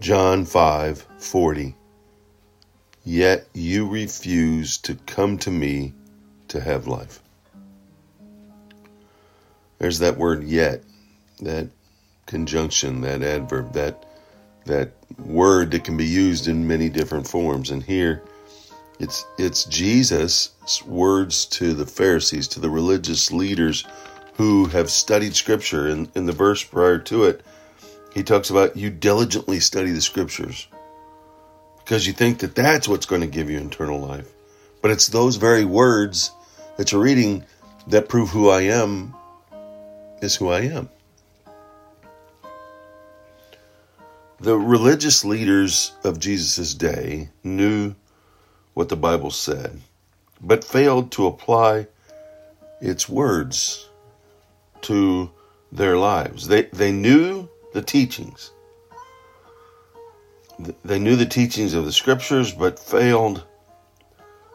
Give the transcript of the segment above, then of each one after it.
John 5:40 Yet you refuse to come to me to have life. There's that word yet, that conjunction, that adverb, that that word that can be used in many different forms. And here it's it's Jesus' words to the Pharisees, to the religious leaders who have studied scripture. And in the verse prior to it, he talks about you diligently study the scriptures because you think that that's what's going to give you eternal life. But it's those very words that you're reading that prove who I am is who I am. The religious leaders of Jesus' day knew what the Bible said, but failed to apply its words to their lives. They, they knew the teachings. They knew the teachings of the scriptures, but failed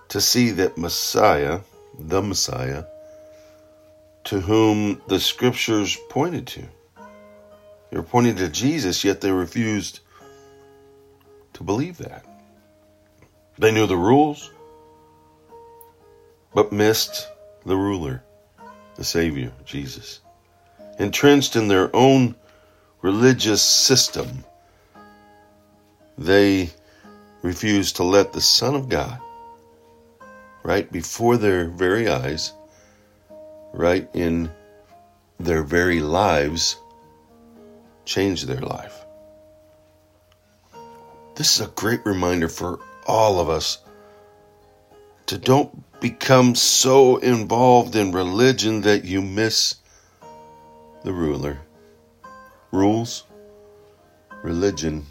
to see that Messiah, the Messiah, to whom the scriptures pointed to. They were pointing to Jesus, yet they refused to believe that. They knew the rules, but missed the ruler, the Savior, Jesus. Entrenched in their own religious system, they refuse to let the Son of God, right before their very eyes, right in their very lives, change their life. This is a great reminder for all of us to don't become so involved in religion that you miss the ruler rules, religion,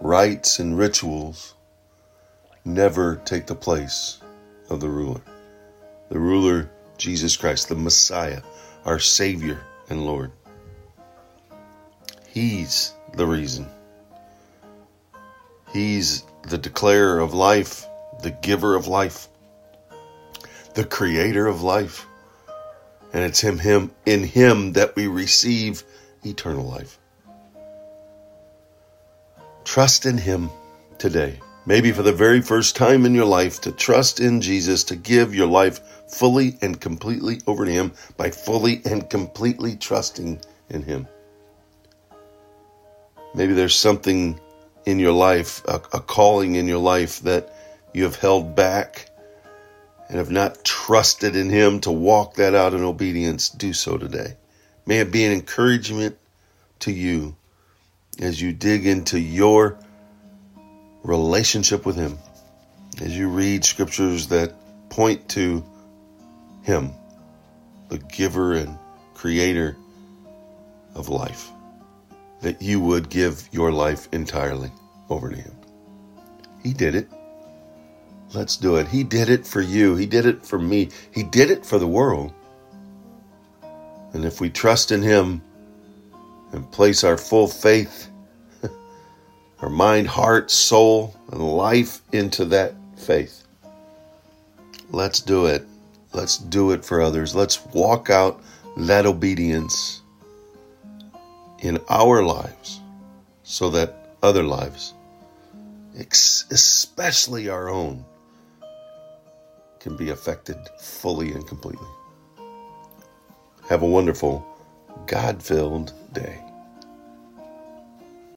rites, and rituals never take the place of the ruler. The ruler, Jesus Christ, the Messiah, our Savior and Lord. He's the reason. He's the declarer of life, the giver of life, the creator of life. And it's him, him, in him that we receive eternal life. Trust in Him today. Maybe for the very first time in your life, to trust in Jesus, to give your life fully and completely over to Him by fully and completely trusting in Him. Maybe there's something in your life, a, a calling in your life that you have held back and have not trusted in Him to walk that out in obedience. Do so today. May it be an encouragement to you as you dig into your relationship with Him, as you read scriptures that point to Him, the giver and creator of life, that you would give your life entirely over to Him. He did it. Let's do it. He did it for you. He did it for me. He did it for the world. And if we trust in Him and place our full faith, our mind, heart, soul, and life into that faith, let's do it. Let's do it for others. Let's walk out that obedience in our lives so that other lives, especially our own, can be affected fully and completely. Have a wonderful, God filled day.